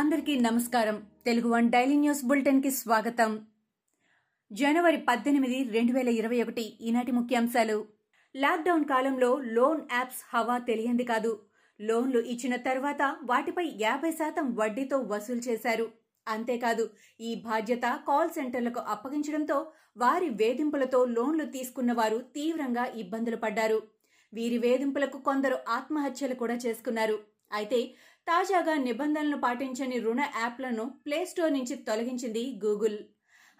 అందరికీ నమస్కారం. Telugu one daily news బులెటిన్కి స్వాగతం. జనవరి పద్దెనిమిది రెండు వేల ఇరవై ఒకటి ఈనాటి ముఖ్యాంశాలు. లాక్డౌన్ కాలంలో లోన్ యాప్స్ హవా తెలియంది కాదు. లోన్లు ఇచ్చిన తర్వాత వాటిపై యాభై శాతం వడ్డీతో వసూలు చేశారు. అంతేకాదు ఈ బాధ్యత కాల్ సెంటర్లకు అప్పగించడంతో వారి వేధింపులతో లోన్లు తీసుకున్న వారు తీవ్రంగా ఇబ్బందులు పడ్డారు. వీరి వేధింపులకు కొందరు ఆత్మహత్యలు కూడా చేసుకున్నారు. అయితే తాజాగా నిబంధనలు పాటించని రుణ యాప్లను ప్లేస్టోర్ నుంచి తొలగించింది Google.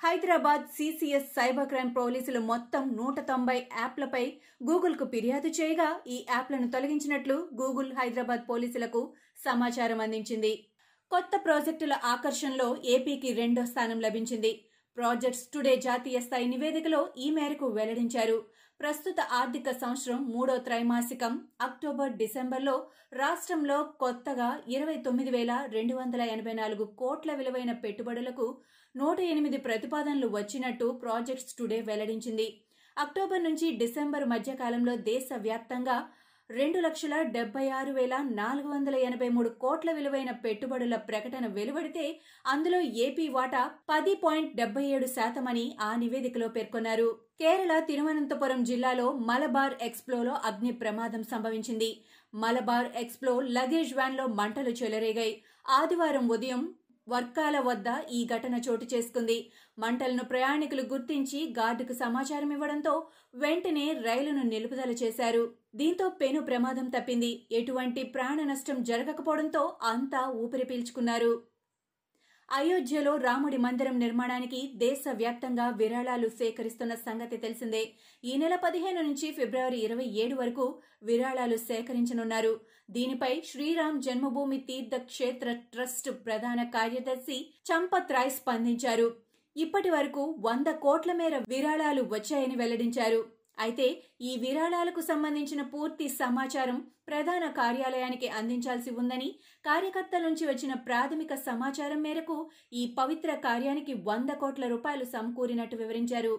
Hyderabad CCS cyber crime పోలీసులు మొత్తం నూట తొంభై యాప్లపై గూగుల్కు ఫిర్యాదు చేయగా ఈ యాప్లను తొలగించినట్లు గూగుల్ హైదరాబాద్ పోలీసులకు సమాచారం అందించింది. కొత్త ప్రాజెక్టుల ఆకర్షణలో ఏపీకి రెండో స్థానం లభించింది. ప్రాజెక్ట్స్ టుడే జాతీయ స్థాయి నివేదికలో ఈ మేరకు వెల్లడించారు. ప్రస్తుత ఆర్థిక సంవత్సరం మూడో త్రైమాసికం అక్టోబర్ డిసెంబర్లో రాష్ట్రంలో కొత్తగా ఇరవై తొమ్మిది వేల రెండు వందల ఎనభై నాలుగు కోట్ల విలువైన పెట్టుబడులకు నూట ఎనిమిది ప్రతిపాదనలు వచ్చినట్టు ప్రాజెక్ట్స్ టుడే వెల్లడించింది. అక్టోబర్ నుంచి డిసెంబర్ మధ్యకాలంలో దేశవ్యాప్తంగా రెండు లక్షల డెబ్బై ఆరు వేల నాలుగు వందల ఎనభై మూడు కోట్ల విలువైన పెట్టుబడుల ప్రకటన వెలువడితే అందులో ఏపీ వాటా పది పాయింట్ డెబ్బై ఏడు శాతమని ఆ నివేదికలో పేర్కొన్నారు. కేరళ తిరువనంతపురం జిల్లాలో మలబార్ ఎక్స్ప్లోలో అగ్ని ప్రమాదం సంభవించింది. మలబార్ ఎక్స్ప్లో లగేజ్ వ్యాన్లో మంటలు చెలరేగాయి. ఆదివారం ఉదయం వర్కాల వద్ద ఈ ఘటన చోటు చేసుకుంది. మంటలను ప్రయాణికులు గుర్తించి గార్డుకు సమాచారం ఇవ్వడంతో వెంటనే రైలును నిలుపుదల చేశారు. దీంతో పెను ప్రమాదం తప్పింది. ఎటువంటి ప్రాణ నష్టం జరగకపోవడంతో అంతా ఊపిరి పీల్చుకున్నారు. అయోధ్యలో రాముడి మందిరం నిర్మాణానికి దేశవ్యాప్తంగా విరాళాలు సేకరిస్తున్న సంగతి తెలిసిందే. ఈ నెల పదిహేను నుంచి ఫిబ్రవరి ఇరవై ఏడు వరకు విరాళాలు సేకరించనున్నారు. దీనిపై శ్రీరామ్ జన్మభూమి తీర్థ క్షేత్ర ట్రస్ట్ ప్రధాన కార్యదర్శి చంపత్ రాయ్ స్పందించారు. ఇప్పటి వరకు వంద కోట్ల మేర విరాళాలు వచ్చాయని వెల్లడించారు. అయితే ఈ విరాళాలకు సంబంధించిన పూర్తి సమాచారం ప్రధాన కార్యాలయానికి అందించాల్సి ఉందని కార్యకర్తల నుంచి వచ్చిన ప్రాథమిక సమాచారం మేరకు ఈ పవిత్ర కార్యానికి వంద కోట్ల రూపాయలు సమకూరినట్టు వివరించారు.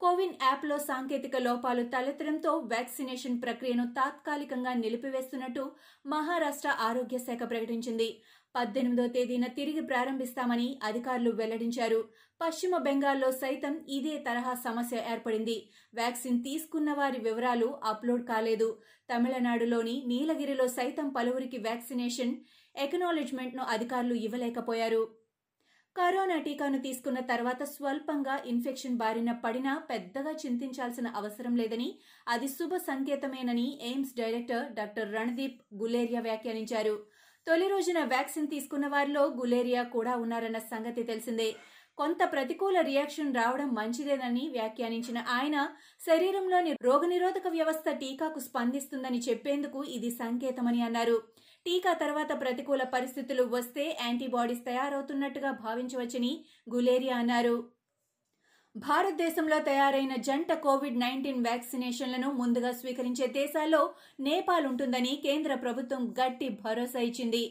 కోవిన్ యాప్లో సాంకేతిక లోపాలు తలెత్తడంతో వ్యాక్సినేషన్ ప్రక్రియను తాత్కాలికంగా నిలిపివేస్తున్నట్టు మహారాష్ట్ర ఆరోగ్య శాఖ ప్రకటించింది. పద్దెనిమిదో తేదీన తిరిగి ప్రారంభిస్తామని అధికారులు వెల్లడించారు. పశ్చిమ బెంగాల్లో సైతం ఇదే తరహా సమస్య ఏర్పడింది. వ్యాక్సిన్ తీసుకున్న వారి వివరాలు అప్లోడ్ కాలేదు. తమిళనాడులోని నీలగిరిలో సైతం పలువురికి వ్యాక్సినేషన్ ఎకనాలెడ్జ్మెంట్ను అధికారులు ఇవ్వలేకపోయారు. కరోనా టీకాను తీసుకున్న తర్వాత స్వల్పంగా ఇన్ఫెక్షన్ బారిన పడినా పెద్దగా చింతించాల్సిన అవసరం లేదని అది శుభ సంకేతమేనని AIIMS director doctor Randeep Guleria వ్యాఖ్యానించారు. తొలి రోజున వ్యాక్సిన్ తీసుకున్న వారిలో గులేరియా కూడా ఉన్నారన్న సంగతి తెలిసిందే. కొంత ప్రతికూల రియాక్షన్ రావడం మంచిదేనని వ్యాఖ్యానించిన ఆయన శరీరంలోని రోగనిరోధక వ్యవస్థ టీకాకు స్పందిస్తుందని చెప్పేందుకు ఇది సంకేతమని అన్నారు. టీకా తర్వాత ప్రతికూల పరిస్థితులు వస్తే యాంటీబాడీస్ తయారవుతున్నట్టుగా భావించవచ్చని గులేరియా అన్నారు. భారతదేశంలో తయారైన జంట కోవిడ్ నైన్టీన్ వ్యాక్సినేషన్లను ముందుగా స్వీకరించే దేశాల్లో నేపాల్ ఉంటుందని కేంద్ర ప్రభుత్వం గట్టి భరోసా ఇచ్చింది.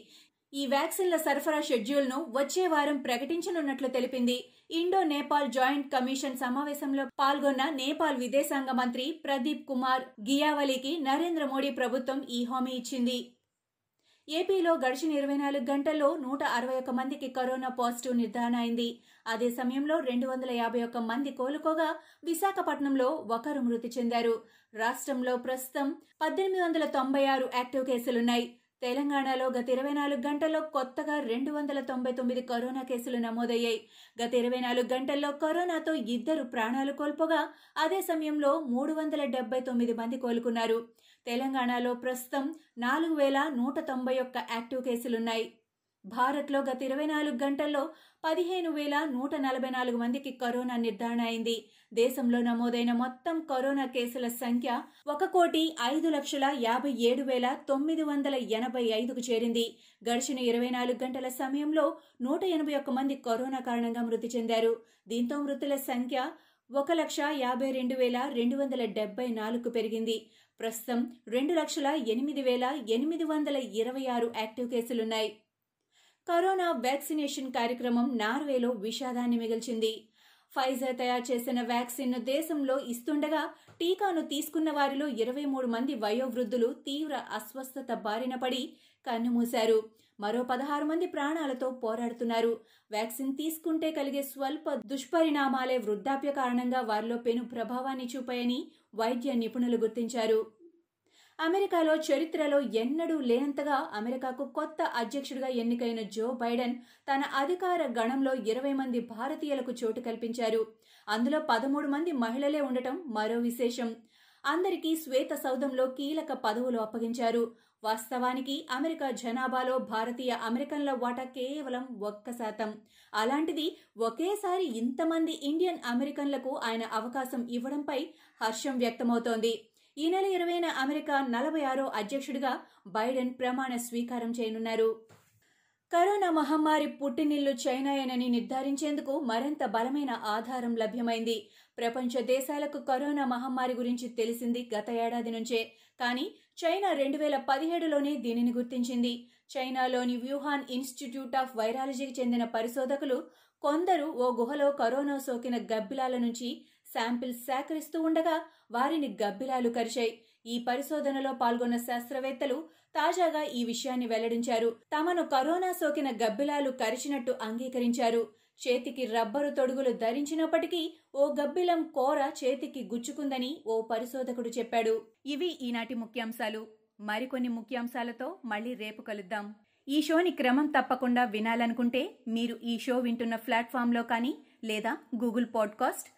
ఈ వ్యాక్సిన్ల సరఫరా షెడ్యూల్ను వచ్చే వారం ప్రకటించనున్నట్లు తెలిపింది. ఇండో నేపాల్ జాయింట్ కమిషన్ సమావేశంలో పాల్గొన్న నేపాల్ విదేశాంగ మంత్రి ప్రదీప్ కుమార్ గియావలికి నరేంద్ర మోడీ ప్రభుత్వం ఈ హామీ ఇచ్చింది. ఏపీలో గడిచిన ఇరవై నాలుగు గంటల్లో నూట అరవై ఒక్క మందికి కరోనా పాజిటివ్ నిర్ధారణ అయింది. అదే సమయంలో రెండు వందల యాభై ఒక్క మంది కోలుకోగా విశాఖపట్నంలో ఒకరు మృతి చెందారు. రాష్ట్రంలో ప్రస్తుతం పద్దెనిమిది వందల తొంభై ఆరు యాక్టివ్ కేసులున్నాయి. తెలంగాణలో గత ఇరవై నాలుగు గంటల్లో కొత్తగా రెండు వందల తొంభై తొమ్మిది కరోనా కేసులు నమోదయ్యాయి. గత ఇరవై నాలుగు గంటల్లో కరోనాతో ఇద్దరు ప్రాణాలు కోల్పోగా అదే సమయంలో మూడు వందల డెబ్బై తొమ్మిది మంది కోలుకున్నారు. తెలంగాణలో ప్రస్తుతం నాలుగు వేల నూట తొంభై ఒక్క యాక్టివ్ కేసులున్నాయి. భారత్లో గత ఇరవై నాలుగు గంటల్లో పదిహేను వేల నూట నలభై నాలుగు మందికి కరోనా నిర్ధారణ అయింది. దేశంలో నమోదైన మొత్తం కరోనా కేసుల సంఖ్య ఒక కోటి ఐదు లక్షల యాభై ఏడు వేల తొమ్మిది వందల ఎనభై ఐదుకు చేరింది. గడిచిన ఇరవై నాలుగు గంటల సమయంలో నూట ఎనభై ఒక్క మంది కరోనా కారణంగా మృతి చెందారు. దీంతో మృతుల సంఖ్య ఒక లక్ష యాభై రెండు వేల రెండు వందల డెబ్బై నాలుగు పెరిగింది. ప్రస్తుతం రెండు లక్షల ఎనిమిది వేల ఎనిమిది వందల ఇరవై ఆరు యాక్టివ్ కేసులున్నాయి. కరోనా వ్యాక్సినేషన్ కార్యక్రమం నార్వేలో విషాదాన్ని మిగిల్చింది. ఫైజర్ తయారు చేసిన వ్యాక్సిన్ను దేశంలో ఇస్తుండగా టీకాను తీసుకున్న వారిలో ఇరవై మూడు మంది వయోవృద్ధులు తీవ్ర అస్వస్థత బారిన పడి కన్నుమూశారు. మరో పదహారు మంది ప్రాణాలతో పోరాడుతున్నారు. వ్యాక్సిన్ తీసుకుంటే కలిగే స్వల్ప దుష్పరిణామాలే వృద్ధాప్య కారణంగా వారిలో పెను ప్రభావాన్ని చూపాయని వైద్య నిపుణులు గుర్తించారు. అమెరికాలో చరిత్రలో ఎన్నడూ లేనంతగా అమెరికాకు కొత్త అధ్యక్షుడిగా ఎన్నికైన జో బైడెన్ తన అధికార గణంలో ఇరవై మంది భారతీయులకు చోటు కల్పించారు. అందులో పదమూడు మంది మహిళలే ఉండటం మరో విశేషం. అందరికీ శ్వేత సౌధంలో కీలక పదవులు అప్పగించారు. వాస్తవానికి అమెరికా జనాభాలో భారతీయ అమెరికన్ల వాటా కేవలం ఒక్క శాతం. అలాంటిది ఒకేసారి ఇంతమంది ఇండియన్ అమెరికన్లకు ఆయన అవకాశం ఇవ్వడంపై హర్షం వ్యక్తమవుతోంది. ఈ నెల ఇరవైన అమెరికా నలభై ఆరో అధ్యక్షుడిగా బైడెన్ ప్రమాణ స్వీకారం చేయనున్నారు. కరోనా మహమ్మారి పుట్టినిల్లు చైనాయేనని నిర్ధారించేందుకు మరింత బలమైన ఆధారం లభ్యమైంది. ప్రపంచ దేశాలకు కరోనా మహమ్మారి గురించి తెలిసింది గత ఏడాది నుంచే కానీ చైనా రెండు వేల పదిహేడులోనే దీనిని గుర్తించింది. చైనాలోని వ్యూహాన్ ఇన్స్టిట్యూట్ ఆఫ్ వైరాలజీకి చెందిన పరిశోధకులు కొందరు ఓ గుహలో కరోనా సోకిన గబ్బిలాల నుంచి శాంపిల్స్ సేకరిస్తూ ఉండగా వారిని గబ్బిలాలు కరిచాయి. ఈ పరిశోధనలో పాల్గొన్న శాస్త్రవేత్తలు తాజాగా ఈ విషయాన్ని వెల్లడించారు. తమను కరోనా సోకిన గబ్బిలాలు కరిచినట్టు అంగీకరించారు. చేతికి రబ్బరు తొడుగులు ధరించినప్పటికీ ఓ గబ్బిలం కోర చేతికి గుచ్చుకుందని ఓ పరిశోధకుడు చెప్పాడు. ఇవి ఈనాటి ముఖ్యాంశాలు. మరికొన్ని ముఖ్యాంశాలతో మళ్ళీ రేపు కలుద్దాం. ఈ షోని క్రమం తప్పకుండా వినాలనుకుంటే మీరు ఈ షో వింటున్న ప్లాట్ఫామ్లో కానీ లేదా Google podcast